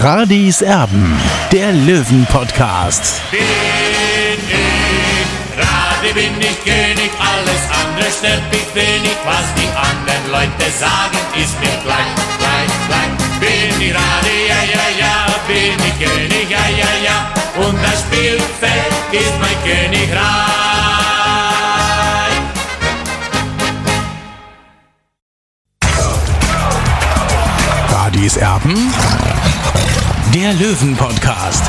Radis Erben, der Löwen-Podcast. Bin ich, Radi bin ich König, alles andere stört mich wenig, was die anderen Leute sagen, ist mir gleich, gleich, gleich. Bin ich Radi, ja, ja, ja, bin ich König, ja, ja, ja, der Löwen-Podcast.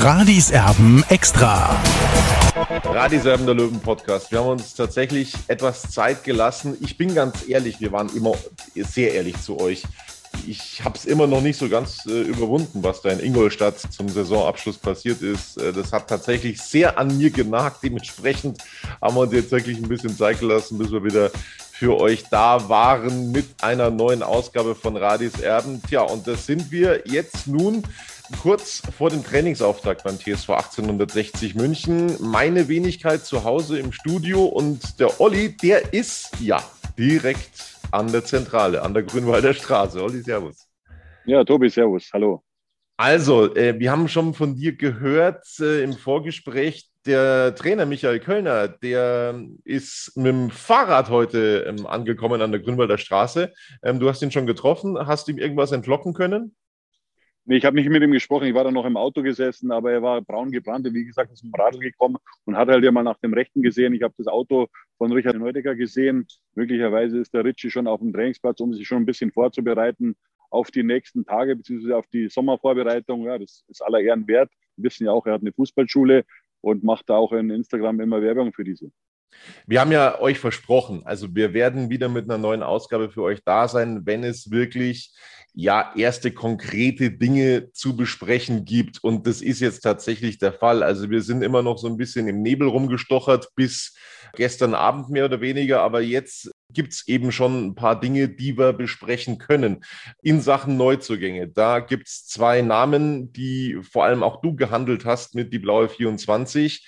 Radis Erben extra. Radiserben der Löwen Podcast. Wir haben uns tatsächlich etwas Zeit gelassen. Ich bin ganz ehrlich, wir waren immer sehr ehrlich zu euch. Ich habe es immer noch nicht so ganz äh, überwunden, was da in Ingolstadt zum Saisonabschluss passiert ist. Äh, das hat tatsächlich sehr an mir genagt. Dementsprechend haben wir uns jetzt wirklich ein bisschen Zeit gelassen, bis wir wieder für euch da waren mit einer neuen Ausgabe von Radis Erben. Tja, und das sind wir jetzt nun kurz vor dem Trainingsauftakt beim TSV 1860 München. Meine Wenigkeit zu Hause im Studio und der Olli, der ist ja direkt an der Zentrale, an der Grünwalder Straße. Olli, Servus. Ja, Tobi, Servus. Hallo. Also, äh, wir haben schon von dir gehört äh, im Vorgespräch, der Trainer Michael Kölner, der ist mit dem Fahrrad heute ähm, angekommen an der Grünwalder Straße. Ähm, du hast ihn schon getroffen. Hast du ihm irgendwas entlocken können? Nee, ich habe nicht mit ihm gesprochen. Ich war da noch im Auto gesessen, aber er war braun gebrannt und wie gesagt, ist zum Radl gekommen und hat halt ja mal nach dem Rechten gesehen. Ich habe das Auto von Richard Neudecker gesehen. Möglicherweise ist der Ritchie schon auf dem Trainingsplatz, um sich schon ein bisschen vorzubereiten auf die nächsten Tage beziehungsweise auf die Sommervorbereitung. Ja, das ist aller Ehren wert. Wir wissen ja auch, er hat eine Fußballschule und macht da auch in Instagram immer Werbung für diese. Wir haben ja euch versprochen, also wir werden wieder mit einer neuen Ausgabe für euch da sein, wenn es wirklich ja erste konkrete Dinge zu besprechen gibt. Und das ist jetzt tatsächlich der Fall. Also wir sind immer noch so ein bisschen im Nebel rumgestochert bis gestern Abend mehr oder weniger, aber jetzt gibt es eben schon ein paar Dinge, die wir besprechen können. In Sachen Neuzugänge, da gibt es zwei Namen, die vor allem auch du gehandelt hast mit die Blaue 24.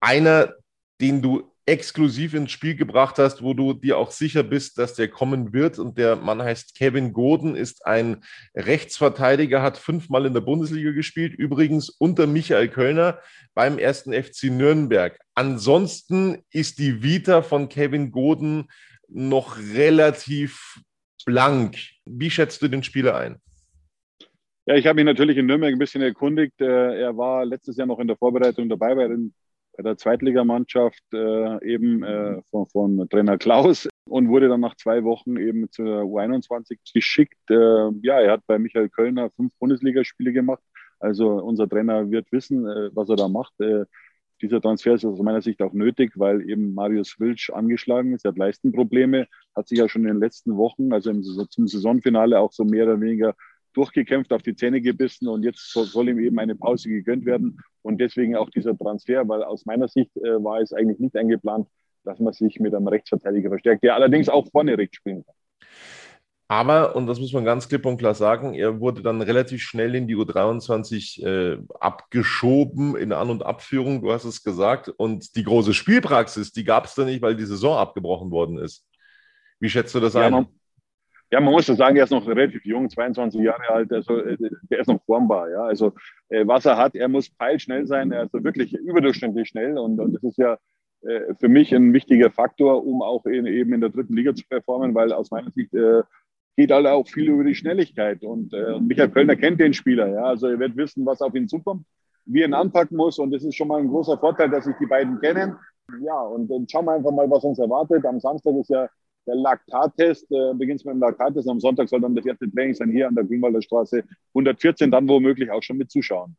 Einer, den du exklusiv ins Spiel gebracht hast, wo du dir auch sicher bist, dass der kommen wird. Und der Mann heißt Kevin Goden, ist ein Rechtsverteidiger, hat fünfmal in der Bundesliga gespielt, übrigens unter Michael Kölner beim ersten FC Nürnberg. Ansonsten ist die Vita von Kevin Goden noch relativ blank. Wie schätzt du den Spieler ein? Ja, ich habe mich natürlich in Nürnberg ein bisschen erkundigt. Äh, er war letztes Jahr noch in der Vorbereitung dabei bei den bei der Zweitligamannschaft äh, eben äh, von, von, Trainer Klaus und wurde dann nach zwei Wochen eben zur U21 geschickt. Ja, er hat bei Michael Kölner fünf Bundesligaspiele gemacht. Also unser Trainer wird wissen, was er da macht. Dieser Transfer ist aus meiner Sicht auch nötig, weil eben Marius Wilsch angeschlagen ist. Er hat Leistenprobleme, hat sich ja schon in den letzten Wochen, also im, zum Saisonfinale auch so mehr oder weniger durchgekämpft, auf die Zähne gebissen und jetzt soll, ihm eben eine Pause gegönnt werden und deswegen auch dieser Transfer, weil aus meiner Sicht äh, war es eigentlich nicht eingeplant, dass man sich mit einem Rechtsverteidiger verstärkt, der allerdings auch vorne rechts spielen kann. Aber, und das muss man ganz klipp und klar sagen, er wurde dann relativ schnell in die U23 äh, abgeschoben in An- und Abführung, du hast es gesagt. Und die große Spielpraxis, die gab es da nicht, weil die Saison abgebrochen worden ist. Wie schätzt du das ja, ein? Man, ja, man muss ja sagen, er ist noch relativ jung, 22 Jahre alt, also äh, der ist noch formbar. Ja, also äh, was er hat, er muss peilschnell sein, er ist wirklich überdurchschnittlich schnell und, und das ist ja äh, für mich ein wichtiger Faktor, um auch in, eben in der dritten Liga zu performen, weil aus meiner Sicht äh, geht halt auch viel über die Schnelligkeit und äh, Michael Kölner kennt den Spieler. Ja, also er wird wissen, was auf ihn zukommt, wie er ihn anpacken muss und das ist schon mal ein großer Vorteil, dass sich die beiden kennen. Ja, und dann schauen wir einfach mal, was uns erwartet. Am Samstag ist ja der Laktattest, äh, beginnt mit dem Laktattest. Am Sonntag soll dann das erste Training sein hier an der Grünwalder Straße 114, dann womöglich auch schon mit Zuschauern.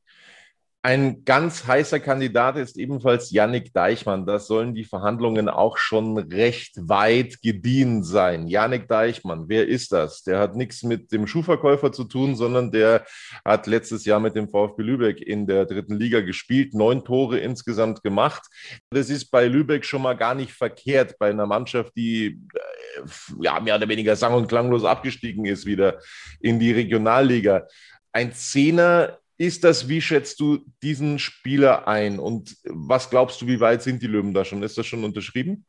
Ein ganz heißer Kandidat ist ebenfalls Yannick Deichmann. Da sollen die Verhandlungen auch schon recht weit gediehen sein. Yannick Deichmann, wer ist das? Der hat nichts mit dem Schuhverkäufer zu tun, sondern der hat letztes Jahr mit dem VfB Lübeck in der dritten Liga gespielt, neun Tore insgesamt gemacht. Das ist bei Lübeck schon mal gar nicht verkehrt, bei einer Mannschaft, die äh, ja mehr oder weniger sang- und klanglos abgestiegen ist wieder in die Regionalliga. Ein Zehner ist das, wie schätzt du diesen Spieler ein und was glaubst du, wie weit sind die Löwen da schon? Ist das schon unterschrieben?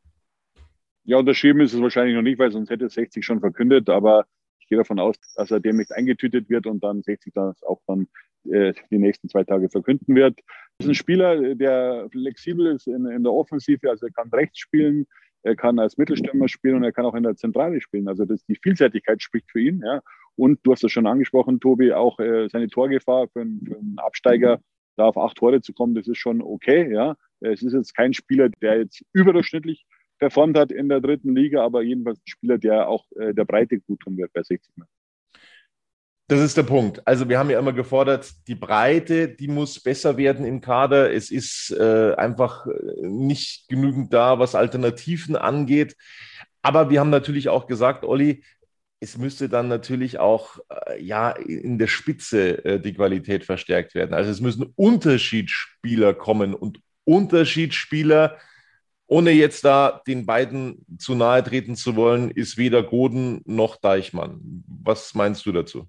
Ja, unterschrieben ist es wahrscheinlich noch nicht, weil sonst hätte 60 schon verkündet, aber ich gehe davon aus, dass er demnächst eingetütet wird und dann 60 das auch dann äh, die nächsten zwei Tage verkünden wird. Das ist ein Spieler, der flexibel ist in, in der Offensive, also er kann rechts spielen, er kann als Mittelstürmer spielen und er kann auch in der Zentrale spielen. Also das, die Vielseitigkeit spricht für ihn. Ja. Und du hast es schon angesprochen, Tobi, auch äh, seine Torgefahr für, für, einen Absteiger, da auf acht Tore zu kommen, das ist schon okay. Ja. Es ist jetzt kein Spieler, der jetzt überdurchschnittlich performt hat in der dritten Liga, aber jedenfalls ein Spieler, der auch äh, der Breite gut tun wird bei 60 Metern. Das ist der Punkt. Also wir haben ja immer gefordert, die Breite, die muss besser werden im Kader. Es ist äh, einfach nicht genügend da, was Alternativen angeht. Aber wir haben natürlich auch gesagt, Olli, es müsste dann natürlich auch äh, ja in der Spitze äh, die Qualität verstärkt werden. Also es müssen Unterschiedsspieler kommen und Unterschiedsspieler, ohne jetzt da den beiden zu nahe treten zu wollen, ist weder Goden noch Deichmann. Was meinst du dazu?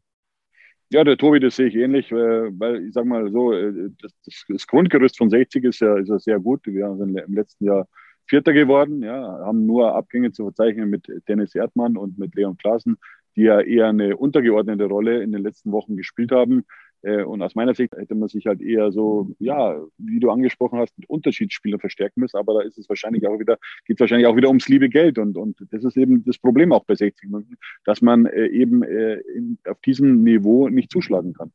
Ja, der Tobi, das sehe ich ähnlich, äh, weil ich sage mal so, äh, das, das, Grundgerüst von 60 ist ja, ist ja sehr gut. Wir sind im letzten Jahr Vierter geworden, ja, haben nur Abgänge zu verzeichnen mit Dennis Erdmann und mit Leon Klaassen, die ja eher eine untergeordnete Rolle in den letzten Wochen gespielt haben. Äh, und aus meiner Sicht hätte man sich halt eher so, ja, wie du angesprochen hast, mit Unterschiedsspielern verstärken müssen. Aber da ist es wahrscheinlich auch wieder, geht es wahrscheinlich auch wieder ums liebe Geld. Und, und das ist eben das Problem auch bei 60 München, dass man äh, eben äh, auf diesem Niveau nicht zuschlagen kann.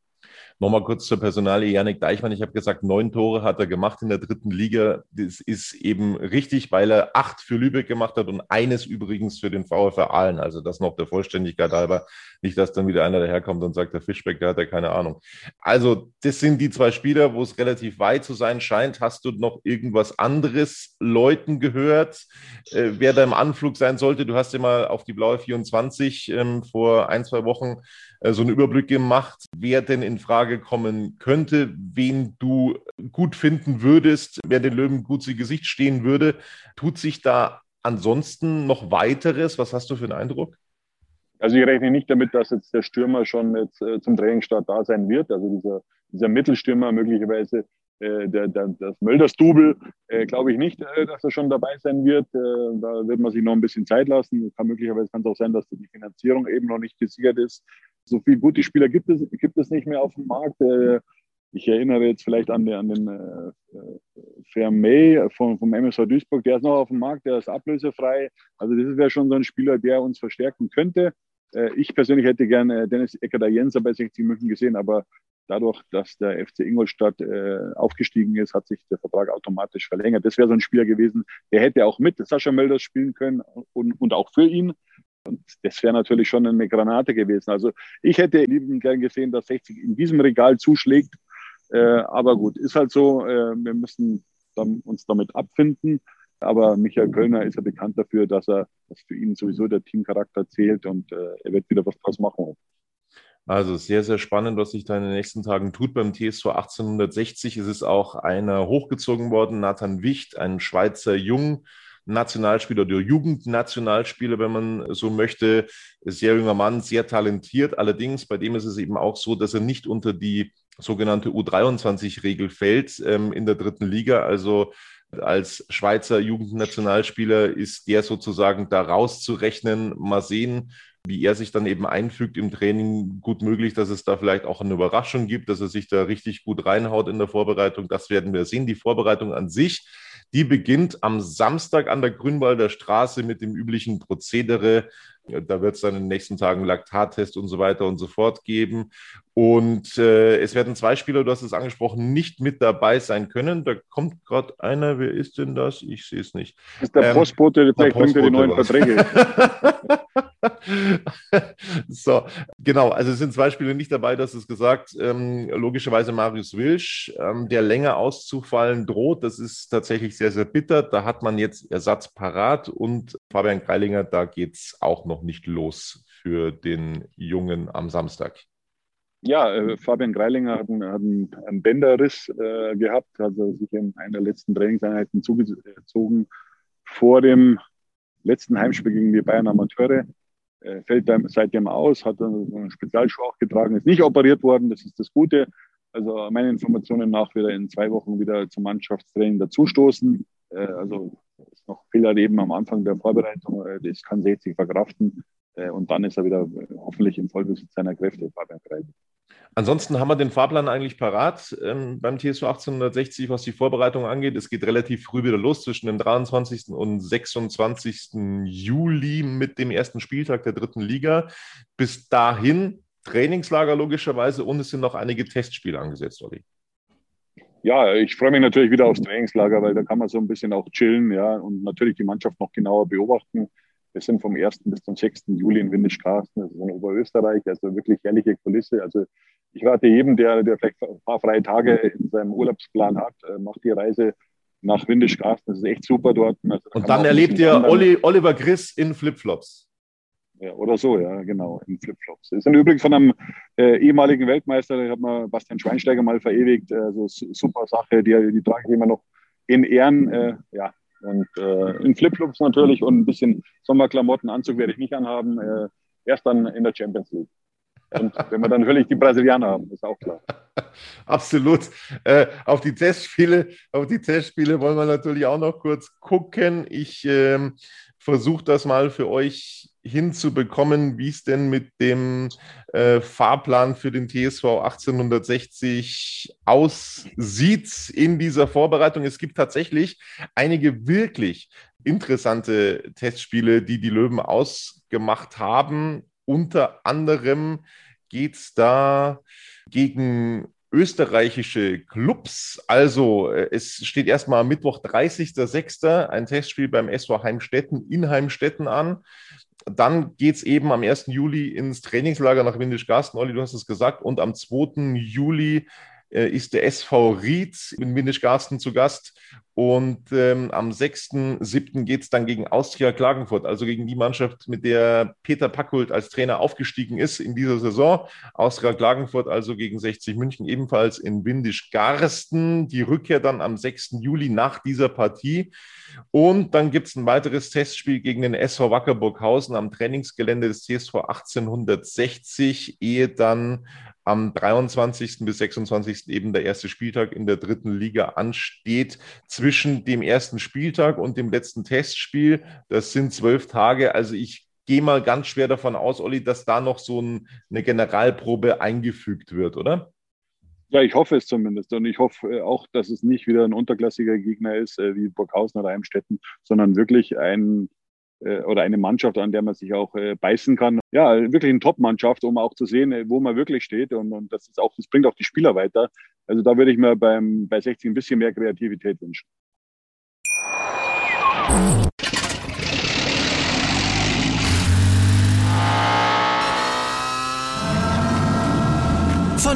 Nochmal kurz zur Personalie Janik Deichmann. Ich habe gesagt, neun Tore hat er gemacht in der dritten Liga. Das ist eben richtig, weil er acht für Lübeck gemacht hat und eines übrigens für den VfR Aalen. Also das noch der Vollständigkeit halber. Nicht, dass dann wieder einer daherkommt und sagt, der Fischbeck, der hat ja keine Ahnung. Also das sind die zwei Spieler, wo es relativ weit zu sein scheint. Hast du noch irgendwas anderes Leuten gehört, äh, wer da im Anflug sein sollte? Du hast ja mal auf die blaue 24 ähm, vor ein, zwei Wochen äh, so einen Überblick gemacht, wer denn in Frage kommen könnte, wen du gut finden würdest, wer den Löwen gut zu Gesicht stehen würde. Tut sich da ansonsten noch weiteres? Was hast du für einen Eindruck? Also ich rechne nicht damit, dass jetzt der Stürmer schon jetzt äh, zum Trainingsstart da sein wird. Also dieser, dieser Mittelstürmer möglicherweise äh, der, der, das Mölders-Double äh, glaube ich nicht, äh, dass er schon dabei sein wird. Äh, da wird man sich noch ein bisschen Zeit lassen. Kann möglicherweise kann es auch sein, dass die Finanzierung eben noch nicht gesichert ist. So viele gute Spieler gibt es, gibt es nicht mehr auf dem Markt. Äh, ich erinnere jetzt vielleicht an den, an den äh, Vermey vom, vom MSV Duisburg, der ist noch auf dem Markt, der ist ablösefrei. Also das wäre schon so ein Spieler, der uns verstärken könnte. Ich persönlich hätte gerne Dennis Eckert-Jenser bei 60 München gesehen, aber dadurch, dass der FC Ingolstadt äh, aufgestiegen ist, hat sich der Vertrag automatisch verlängert. Das wäre so ein Spieler gewesen, der hätte auch mit Sascha Mölders spielen können und, und auch für ihn. Und das wäre natürlich schon eine Granate gewesen. Also ich hätte lieben gern gesehen, dass 60 in diesem Regal zuschlägt. Äh, aber gut, ist halt so. Äh, wir müssen dann, uns damit abfinden. Aber Michael Kölner ist ja bekannt dafür, dass er, dass für ihn sowieso der Teamcharakter zählt und äh, er wird wieder was draus machen. Also sehr, sehr spannend, was sich da in den nächsten Tagen tut beim TSV 1860. Es ist auch einer hochgezogen worden, Nathan Wicht, ein Schweizer Jung. Nationalspieler oder Jugendnationalspieler, wenn man so möchte. Sehr junger Mann, sehr talentiert. Allerdings, bei dem ist es eben auch so, dass er nicht unter die sogenannte U23-Regel fällt ähm, in der dritten Liga. Also als Schweizer Jugendnationalspieler ist der sozusagen da rauszurechnen. Mal sehen, wie er sich dann eben einfügt im Training, gut möglich, dass es da vielleicht auch eine Überraschung gibt, dass er sich da richtig gut reinhaut in der Vorbereitung. Das werden wir sehen. Die Vorbereitung an sich, die beginnt am Samstag an der Grünwalder Straße mit dem üblichen Prozedere. Da wird es dann in den nächsten Tagen Laktattest und so weiter und so fort geben. Und äh, es werden zwei Spieler, du hast es angesprochen, nicht mit dabei sein können. Da kommt gerade einer, wer ist denn das? Ich sehe es nicht. Das ist der ähm, Postbote, vielleicht bringt er die neuen Verträge. so, genau, also es sind zwei Spieler nicht dabei, das ist gesagt. Ähm, logischerweise Marius Wilsch, ähm, der länger auszufallen droht. Das ist tatsächlich sehr, sehr bitter. Da hat man jetzt Ersatz parat und Fabian Greilinger, da geht es auch noch nicht los für den Jungen am Samstag. Ja, äh, Fabian Greilinger hat einen, hat einen Bänderriss äh, gehabt, also sich in einer der letzten Trainingseinheiten zugezogen vor dem letzten Heimspiel gegen die Bayern Amateure. Äh, fällt dann seitdem aus, hat einen Spezialschuh auch getragen, ist nicht operiert worden, das ist das Gute. Also meinen Informationen nach wieder in zwei Wochen wieder zum Mannschaftstraining dazustoßen. Äh, also ist noch Fehler eben am Anfang der Vorbereitung, äh, das kann 60 verkraften. Äh, und dann ist er wieder hoffentlich im Vollbesitz seiner Kräfte, Fabian Greilinger. Ansonsten haben wir den Fahrplan eigentlich parat ähm, beim TSV 1860, was die Vorbereitung angeht. Es geht relativ früh wieder los zwischen dem 23. und 26. Juli mit dem ersten Spieltag der dritten Liga. Bis dahin Trainingslager logischerweise und es sind noch einige Testspiele angesetzt, Olli. Ja, ich freue mich natürlich wieder aufs Trainingslager, weil da kann man so ein bisschen auch chillen, ja, und natürlich die Mannschaft noch genauer beobachten. Wir sind vom 1. bis zum 6. Juli in Windischkarsten, das ist in Oberösterreich, also wirklich herrliche Kulisse. Also ich rate jedem, der, der vielleicht ein paar freie Tage in seinem Urlaubsplan hat, äh, macht die Reise nach Windischkarsten. Das ist echt super dort. Also, da Und dann erlebt ihr Olli, Oliver Chris in Flipflops. Ja, oder so, ja, genau, in Flipflops. Das ist übrigens von einem äh, ehemaligen Weltmeister, der hat mal Bastian Schweinsteiger mal verewigt. Also super Sache, die, die trage ich immer noch in Ehren. Äh, ja, und äh, in Flipflops natürlich und ein bisschen Sommerklamotten, Anzug werde ich nicht anhaben. Äh, erst dann in der Champions League. Und wenn wir dann natürlich die Brasilianer haben, ist auch klar. Absolut. Äh, auf die Testspiele, auf die Testspiele wollen wir natürlich auch noch kurz gucken. Ich ähm, versuche das mal für euch hinzubekommen, wie es denn mit dem äh, Fahrplan für den TSV 1860 aussieht in dieser Vorbereitung. Es gibt tatsächlich einige wirklich interessante Testspiele, die die Löwen ausgemacht haben. Unter anderem geht es da gegen österreichische Clubs. Also äh, es steht erstmal am Mittwoch 30.06. ein Testspiel beim SV Heimstetten in Heimstetten an. Dann geht es eben am 1. Juli ins Trainingslager nach Windisch-Garsten. Olli, du hast es gesagt. Und am 2. Juli ist der SV Ried in Windisch-Garsten zu Gast. Und ähm, am 6.7. geht es dann gegen Austria Klagenfurt, also gegen die Mannschaft, mit der Peter Packult als Trainer aufgestiegen ist in dieser Saison. Austria Klagenfurt also gegen 60 München ebenfalls in Windisch-Garsten. Die Rückkehr dann am 6. Juli nach dieser Partie. Und dann gibt es ein weiteres Testspiel gegen den SV Wackerburghausen am Trainingsgelände des CSV 1860, ehe dann am 23. bis 26. eben der erste Spieltag in der dritten Liga ansteht. Zwischen dem ersten Spieltag und dem letzten Testspiel, das sind zwölf Tage. Also ich gehe mal ganz schwer davon aus, Olli, dass da noch so ein, eine Generalprobe eingefügt wird, oder? Ja, ich hoffe es zumindest. Und ich hoffe äh, auch, dass es nicht wieder ein unterklassiger Gegner ist, äh, wie Burghausen oder Heimstetten, sondern wirklich ein oder eine Mannschaft, an der man sich auch äh, beißen kann. Ja, wirklich eine Top-Mannschaft, um auch zu sehen, äh, wo man wirklich steht. Und, und das ist auch, das bringt auch die Spieler weiter. Also da würde ich mir beim, bei 60 ein bisschen mehr Kreativität wünschen.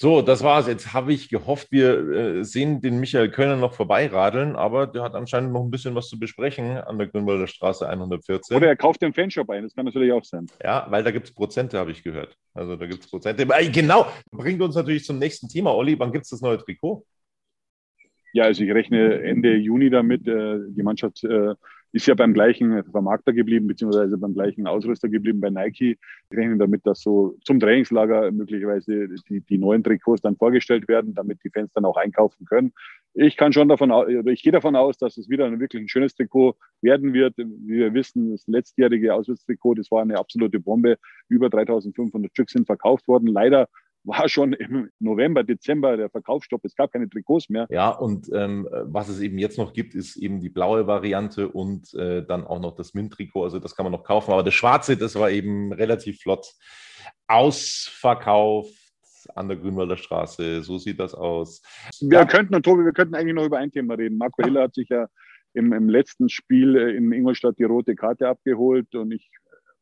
So, das war's. Jetzt habe ich gehofft, wir äh, sehen den Michael Kölner noch vorbeiradeln, aber der hat anscheinend noch ein bisschen was zu besprechen an der Grünwalder Straße 114. Oder er kauft den Fanshop ein, das kann natürlich auch sein. Ja, weil da gibt es Prozente, habe ich gehört. Also da gibt es Prozente. Genau, bringt uns natürlich zum nächsten Thema. Olli, wann gibt es das neue Trikot? Ja, also ich rechne Ende Juni damit. Äh, die Mannschaft äh, ist ja beim gleichen Vermarkter geblieben, beziehungsweise beim gleichen Ausrüster geblieben bei Nike. Wir rechnen damit, dass so zum Trainingslager möglicherweise die, die neuen Trikots dann vorgestellt werden, damit die Fans dann auch einkaufen können. Ich kann schon davon aus, ich gehe davon aus, dass es wieder ein wirklich ein schönes Trikot werden wird. Wie wir wissen, das letztjährige Auswärtstrikot, das war eine absolute Bombe. Über 3500 Stück sind verkauft worden. Leider war schon im November, Dezember der Verkaufsstopp. Es gab keine Trikots mehr. Ja, und ähm, was es eben jetzt noch gibt, ist eben die blaue Variante und äh, dann auch noch das Mint-Trikot. Also das kann man noch kaufen. Aber das schwarze, das war eben relativ flott ausverkauft an der Grünwalder Straße. So sieht das aus. Wir ja. könnten, und Tobi, wir könnten eigentlich noch über ein Thema reden. Marco Hiller hat sich ja im, im letzten Spiel äh, in Ingolstadt die rote Karte abgeholt und ich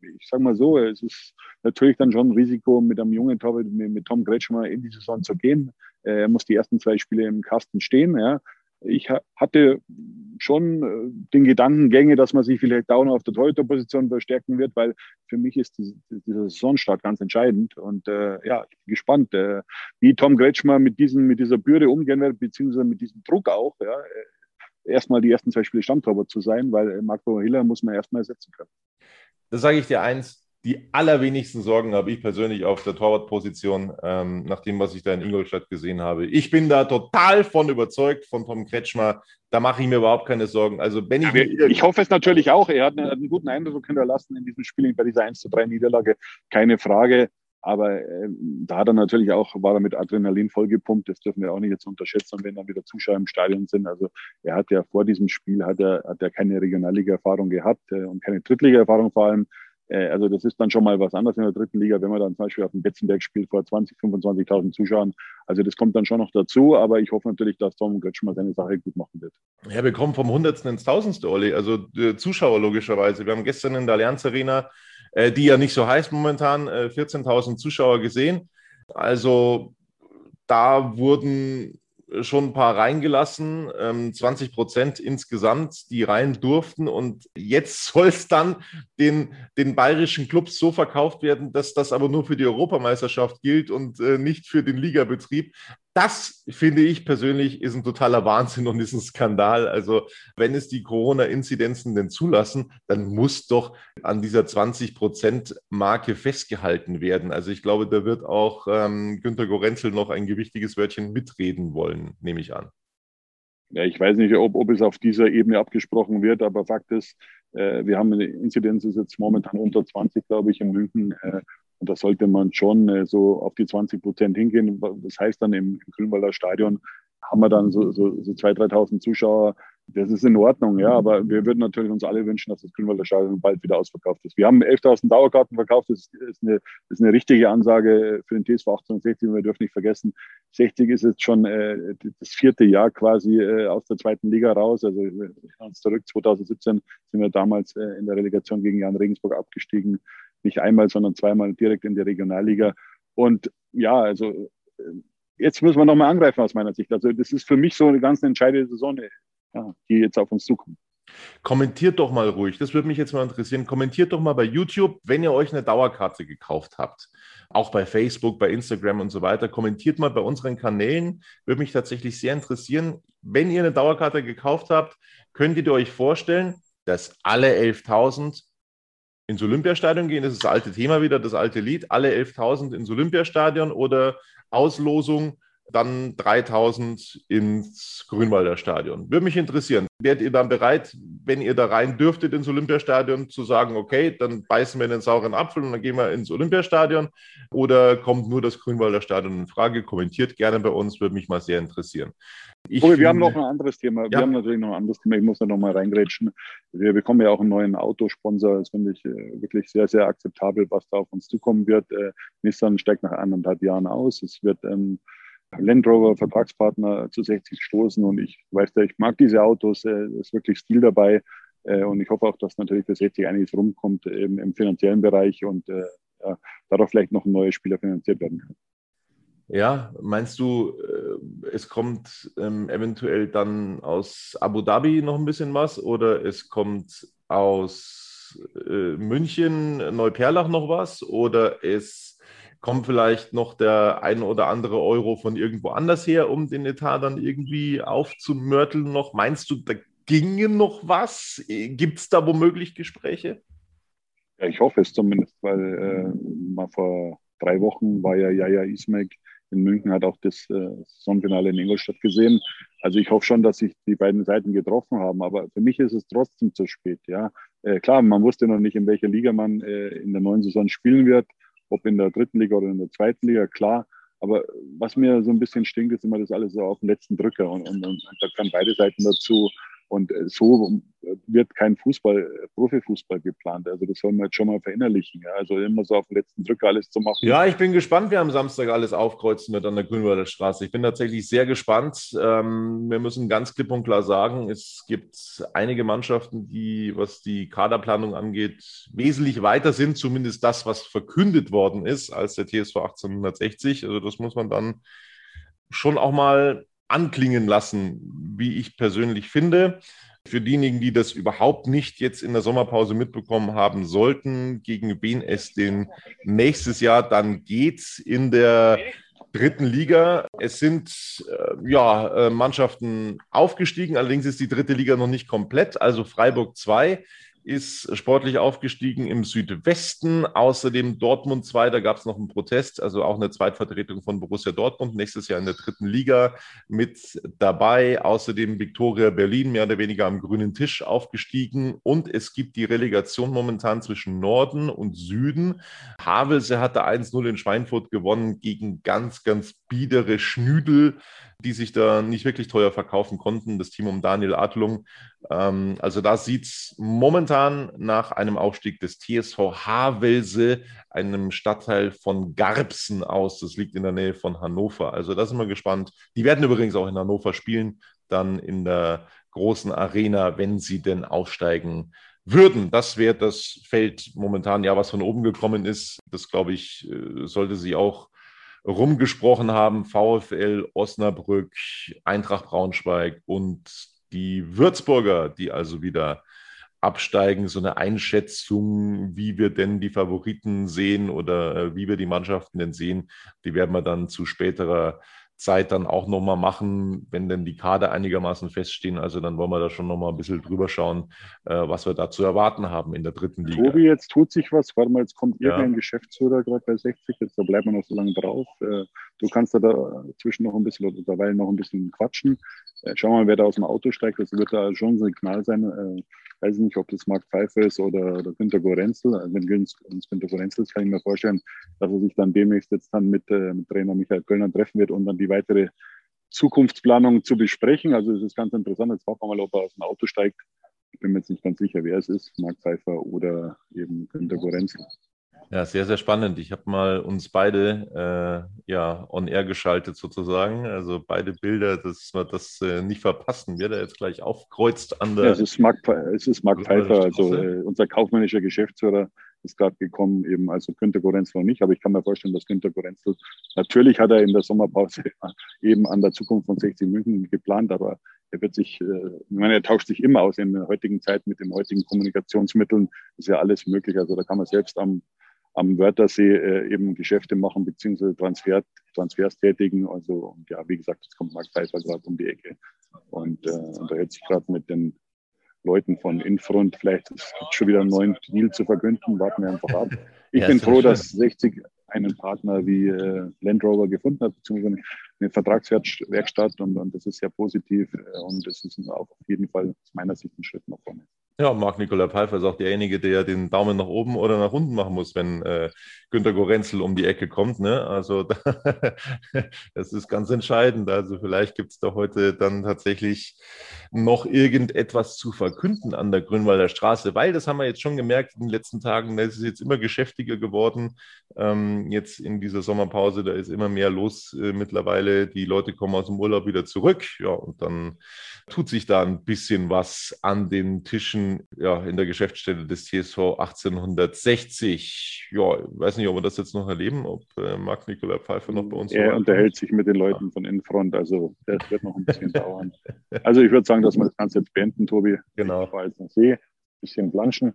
ich sage mal so, es ist natürlich dann schon ein Risiko, mit einem jungen Torwart, mit, mit Tom Kretschmer in die Saison zu gehen. Äh, er muss die ersten zwei Spiele im Kasten stehen. Ja. Ich hatte schon äh, den Gedankengänge, dass man sich vielleicht auch noch auf der Torhüterposition verstärken wird, weil für mich ist die, dieser Saisonstart ganz entscheidend. Und äh, ja, ich bin gespannt, äh, wie Tom Kretschmer mit, diesen, mit dieser Bürde umgehen wird, beziehungsweise mit diesem Druck auch. Ja. Erstmal die ersten zwei Spiele Stammtorwart zu sein, weil Marco Hiller muss man erstmal ersetzen können das sage ich dir eins, die allerwenigsten Sorgen habe ich persönlich auf der Torwartposition, ähm, nach dem, was ich da in Ingolstadt gesehen habe. Ich bin da total von überzeugt von Tom Kretschmer. Da mache ich mir überhaupt keine Sorgen. Also wenn ich, ja, ich hoffe es natürlich auch. Er hat einen, einen guten Eindruck hinterlassen in diesem Spiel bei dieser 1 zu 3 Niederlage. Keine Frage. Aber äh, da hat er natürlich auch, war er mit Adrenalin vollgepumpt. Das dürfen wir auch nicht jetzt unterschätzen, wenn dann wieder Zuschauer im Stadion sind. Also er hat ja vor diesem Spiel hat er, hat er keine Regionalliga-Erfahrung gehabt äh, und keine Drittliga-Erfahrung vor allem. Äh, also das ist dann schon mal was anderes in der dritten Liga, wenn man dann zum Beispiel auf dem Betzenberg spielt vor 20, 25.000 Zuschauern. Also das kommt dann schon noch dazu, aber ich hoffe natürlich, dass Tom Götz mal seine Sache gut machen wird. Ja, wir kommen vom Hundertsten ins Tausendste, Olli. Also Zuschauer logischerweise. Wir haben gestern in der Allianz Arena äh, die ja nicht so heißt momentan, äh, 14.000 Zuschauer gesehen. Also da wurden schon ein paar reingelassen, ähm, 20 Prozent insgesamt, die rein durften. Und jetzt soll es dann den, den bayerischen Clubs so verkauft werden, dass das aber nur für die Europameisterschaft gilt und äh, nicht für den Ligabetrieb. Das finde ich persönlich ist ein totaler Wahnsinn und ist ein Skandal. Also wenn es die Corona-Inzidenzen denn zulassen, dann muss doch an dieser 20-Prozent-Marke festgehalten werden. Also ich glaube, da wird auch ähm, Günter Gorenzel noch ein gewichtiges Wörtchen mitreden wollen, nehme ich an. Ja, ich weiß nicht, ob, ob es auf dieser Ebene abgesprochen wird, aber Fakt ist, äh, wir haben eine Inzidenz ist jetzt momentan unter 20, glaube ich, in München. Äh, und da sollte man schon äh, so auf die 20 Prozent hingehen. Das heißt dann im, im Grünwalder Stadion haben wir dann so, so, so 2.000, 3.000 Zuschauer. Das ist in Ordnung, ja, aber wir würden natürlich uns alle wünschen, dass das Grünwalder Stadion bald wieder ausverkauft ist. Wir haben 11.000 Dauerkarten verkauft. Das ist eine, das ist eine richtige Ansage für den TSV 1860. Wir dürfen nicht vergessen, 60 ist jetzt schon äh, das vierte Jahr quasi äh, aus der zweiten Liga raus. Also wir uns zurück. 2017 sind wir damals äh, in der Relegation gegen Jan Regensburg abgestiegen nicht einmal, sondern zweimal direkt in der Regionalliga. Und ja, also äh, jetzt müssen wir nochmal angreifen aus meiner Sicht. Also das ist für mich so eine ganz entscheidende Saison, ja, die jetzt auf uns zukommt. Kommentiert doch mal ruhig, das würde mich jetzt mal interessieren. Kommentiert doch mal bei YouTube, wenn ihr euch eine Dauerkarte gekauft habt. Auch bei Facebook, bei Instagram und so weiter. Kommentiert mal bei unseren Kanälen. Würde mich tatsächlich sehr interessieren. Wenn ihr eine Dauerkarte gekauft habt, könntet ihr euch vorstellen, dass alle 11.000 ins Olympiastadion gehen. Das ist das alte Thema wieder, das alte Lied. Alle 11.000 ins Olympiastadion oder Auslosung dann 3000 ins Grünwalder Stadion. Würde mich interessieren. Wärt ihr dann bereit, wenn ihr da rein dürftet ins Olympiastadion, zu sagen, okay, dann beißen wir in den sauren Apfel und dann gehen wir ins Olympiastadion? Oder kommt nur das Grünwalder Stadion in Frage? Kommentiert gerne bei uns, würde mich mal sehr interessieren. Ich okay, wir haben noch ein anderes Thema. Ja. Wir haben natürlich noch ein anderes Thema. Ich muss da noch mal reingrätschen. Wir bekommen ja auch einen neuen Autosponsor. Das finde ich äh, wirklich sehr, sehr akzeptabel, was da auf uns zukommen wird. Äh, Nissan steigt nach eineinhalb Jahren aus. Es wird ähm, Land Rover Vertragspartner zu 60 stoßen und ich weiß ja, ich mag diese Autos, äh, ist wirklich Stil dabei äh, und ich hoffe auch, dass natürlich für 60 einiges rumkommt im, im finanziellen Bereich und äh, ja, darauf vielleicht noch ein neuer Spieler finanziert werden kann. Ja, meinst du, äh, es kommt ähm, eventuell dann aus Abu Dhabi noch ein bisschen was oder es kommt aus äh, München, Neuperlach noch was oder es kommt vielleicht noch der ein oder andere Euro von irgendwo anders her, um den Etat dann irgendwie aufzumörteln noch? Meinst du, da ginge noch was? Gibt es da womöglich Gespräche? Ja, ich hoffe es zumindest, weil äh, mal vor drei Wochen war ja Jaja Ismek in München, hat auch das äh, Saisonfinale in Ingolstadt gesehen. Also ich hoffe schon, dass sich die beiden Seiten getroffen haben, aber für mich ist es trotzdem zu spät. Ja, äh, klar, man wusste noch nicht, in welcher Liga man äh, in der neuen Saison spielen wird ob in der dritten Liga oder in der zweiten Liga, klar. Aber was mir so ein bisschen stinkt, ist immer das alles so auf den letzten Drücker und, und, und da kann beide Seiten dazu. Und äh, so wird kein Fußball, äh, Profifußball geplant. Also das soll man jetzt schon mal verinnerlichen. Ja? Also immer so auf den letzten Drücker alles zu machen. Ja, ich bin gespannt, wer am Samstag alles aufkreuzen wird an der Grünwalder Straße. Ich bin tatsächlich sehr gespannt. Ähm, wir müssen ganz klipp und klar sagen, es gibt einige Mannschaften, die, was die Kaderplanung angeht, wesentlich weiter sind, zumindest das, was verkündet worden ist, als der TSV 1860. Also das muss man dann schon auch mal anklingen lassen, wie ich persönlich finde. Für diejenigen, die das überhaupt nicht jetzt in der Sommerpause mitbekommen haben sollten, gegen wen es denn nächstes Jahr dann geht in der dritten Liga. Es sind äh, ja, äh, Mannschaften aufgestiegen, allerdings ist die dritte Liga noch nicht komplett, also Freiburg 2 ist sportlich aufgestiegen im Südwesten. Außerdem Dortmund 2, da gab es noch einen Protest, also auch eine Zweitvertretung von Borussia Dortmund, nächstes Jahr in der dritten Liga mit dabei. Außerdem Viktoria Berlin, mehr oder weniger am grünen Tisch aufgestiegen. Und es gibt die Relegation momentan zwischen Norden und Süden. Havelse hatte 1-0 in Schweinfurt gewonnen gegen ganz, ganz biedere Schnüdel die sich da nicht wirklich teuer verkaufen konnten, das Team um Daniel Adlung. Ähm, also da sieht es momentan nach einem Aufstieg des TSV Havelse, einem Stadtteil von Garbsen aus. Das liegt in der Nähe von Hannover. Also da sind wir gespannt. Die werden übrigens auch in Hannover spielen, dann in der großen Arena, wenn sie denn aufsteigen würden. Das wäre das Feld momentan, ja, was von oben gekommen ist. Das, glaube ich, äh, sollte sie auch rumgesprochen haben, VfL Osnabrück, Eintracht Braunschweig und die Würzburger, die also wieder absteigen, so eine Einschätzung, wie wir denn die Favoriten sehen oder äh, wie wir die Mannschaften denn sehen, die werden wir dann zu späterer Zeit dann auch nochmal machen, wenn denn die Kader einigermaßen feststehen. Also dann wollen wir da schon nochmal ein bisschen drüber schauen, äh, was wir da zu erwarten haben in der dritten Liga. Tobi, jetzt tut sich was. Warte mal, jetzt kommt irgendein ja. Geschäftsführer gerade bei 60, jetzt da bleiben wir noch so lange drauf. Äh, du kannst da dazwischen noch ein bisschen oder derweil noch ein bisschen quatschen. Äh, schauen wir mal, wer da aus dem Auto steigt. Das wird da schon ein Signal sein. Weiß nicht, ob das Marc Pfeiffer ist oder, Günter Gorenzel. Also wenn Günter Gorenzel ist, kann ich mir vorstellen, dass er sich dann demnächst jetzt dann mit, äh, mit Trainer Michael Kölner treffen wird, um dann die weitere Zukunftsplanung zu besprechen. Also es ist ganz interessant. Jetzt warten wir mal, ob er aus dem Auto steigt. Ich bin mir jetzt nicht ganz sicher, wer es ist, Marc Pfeiffer oder eben Günter Gorenzel. Ja, sehr, sehr spannend. Ich habe mal uns beide äh, ja on air geschaltet sozusagen. Also beide Bilder, dass wir das äh, nicht verpassen. Wer da jetzt gleich aufkreuzt an der. Ja, es ist Mark, es ist Mark Pfeiffer, also äh, unser kaufmännischer Geschäftsführer ist gerade gekommen, eben also Günter Gorenzel noch nicht, aber ich kann mir vorstellen, dass Günter Gorenzel, natürlich hat er in der Sommerpause eben an der Zukunft von 60 München geplant, aber er wird sich, äh, ich meine, er tauscht sich immer aus in der heutigen Zeit mit den heutigen Kommunikationsmitteln, ist ja alles möglich, also da kann man selbst am am Wörthersee äh, eben Geschäfte machen beziehungsweise Transfer, Transfers tätigen. Also und ja, wie gesagt, jetzt kommt Mark Pfeiffer gerade um die Ecke und äh, unterhält sich gerade mit den Leuten von Infront. Vielleicht ist schon wieder einen neuen Deal zu verkünden. Warten wir einfach ab. Ich ja, bin froh, dass 60 einen Partner wie äh, Land Rover gefunden hat, beziehungsweise eine Vertragswerkstatt und, und das ist sehr positiv äh, und das ist auch auf jeden Fall aus meiner Sicht ein Schritt nach vorne. Ja, Marc-Nicola Pfeiffer ist auch derjenige, der den Daumen nach oben oder nach unten machen muss, wenn äh, Günter Gorenzel um die Ecke kommt. Ne? Also das ist ganz entscheidend. Also vielleicht gibt es da heute dann tatsächlich noch irgendetwas zu verkünden an der Grünwalder Straße, weil das haben wir jetzt schon gemerkt in den letzten Tagen, es ist jetzt immer geschäftiger geworden. Ähm, jetzt in dieser Sommerpause, da ist immer mehr los äh, mittlerweile. Die Leute kommen aus dem Urlaub wieder zurück. Ja, und dann tut sich da ein bisschen was an den Tischen ja, in der Geschäftsstelle des TSV 1860. Ja, ich weiß nicht, ob wir das jetzt noch erleben, ob äh, Marc Nikola Pfeiffer noch bei uns ist. Er unterhält sich mit den Leuten von Infront, also das wird noch ein bisschen dauern. Also ich würde sagen, dass wir das Ganze jetzt beenden, Tobi. Genau. Ich fahre jetzt See, ein bisschen planschen.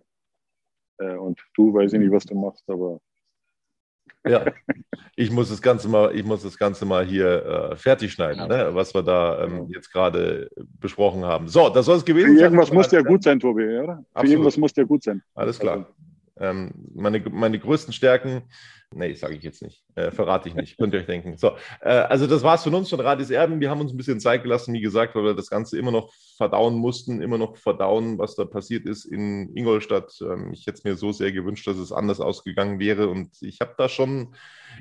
Äh, und du, weiß ich nicht, was du machst, aber ja, ich muss das Ganze mal, ich muss das Ganze mal hier äh, fertig schneiden, ne? was wir da ähm, jetzt gerade besprochen haben. So, das soll es gewesen sein. Für irgendwas muss ja gut sein, Tobi, oder? Absolut. Für irgendwas muss ja gut sein. Alles klar. Also. Ähm, meine, meine größten Stärken Nee, sage ich jetzt nicht. Äh, verrate ich nicht. Könnt ihr euch denken. So, äh, also das war's von uns von Radis Erben. Wir haben uns ein bisschen Zeit gelassen, wie gesagt, weil wir das Ganze immer noch verdauen mussten, immer noch verdauen, was da passiert ist in Ingolstadt. Ähm, ich hätte es mir so sehr gewünscht, dass es anders ausgegangen wäre. Und ich habe da schon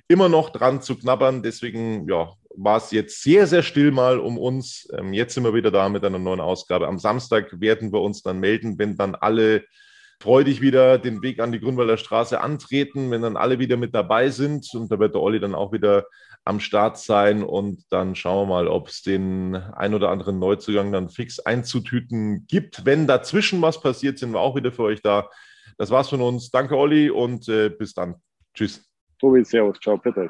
immer noch dran zu knabbern. Deswegen, ja, war es jetzt sehr, sehr still mal um uns. Ähm, jetzt sind wir wieder da mit einer neuen Ausgabe. Am Samstag werden wir uns dann melden, wenn dann alle freudig wieder den Weg an die Grünwalder Straße antreten, wenn dann alle wieder mit dabei sind. Und da wird der Olli dann auch wieder am Start sein. Und dann schauen wir mal, ob es den ein oder anderen Neuzugang dann fix einzutüten gibt. Wenn dazwischen was passiert, sind wir auch wieder für euch da. Das war's von uns. Danke, Olli, und äh, bis dann. Tschüss. Tobi, Servus. Ciao, bitte.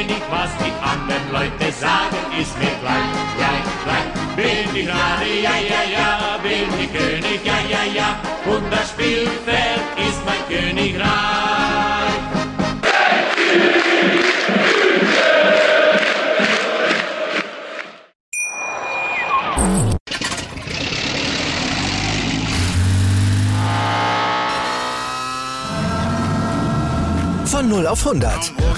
ich Radi, ja, ja, ja, bin ich König, ja, ja, ja, und das Spielfeld ist mein Königreich. Von 0 auf 100.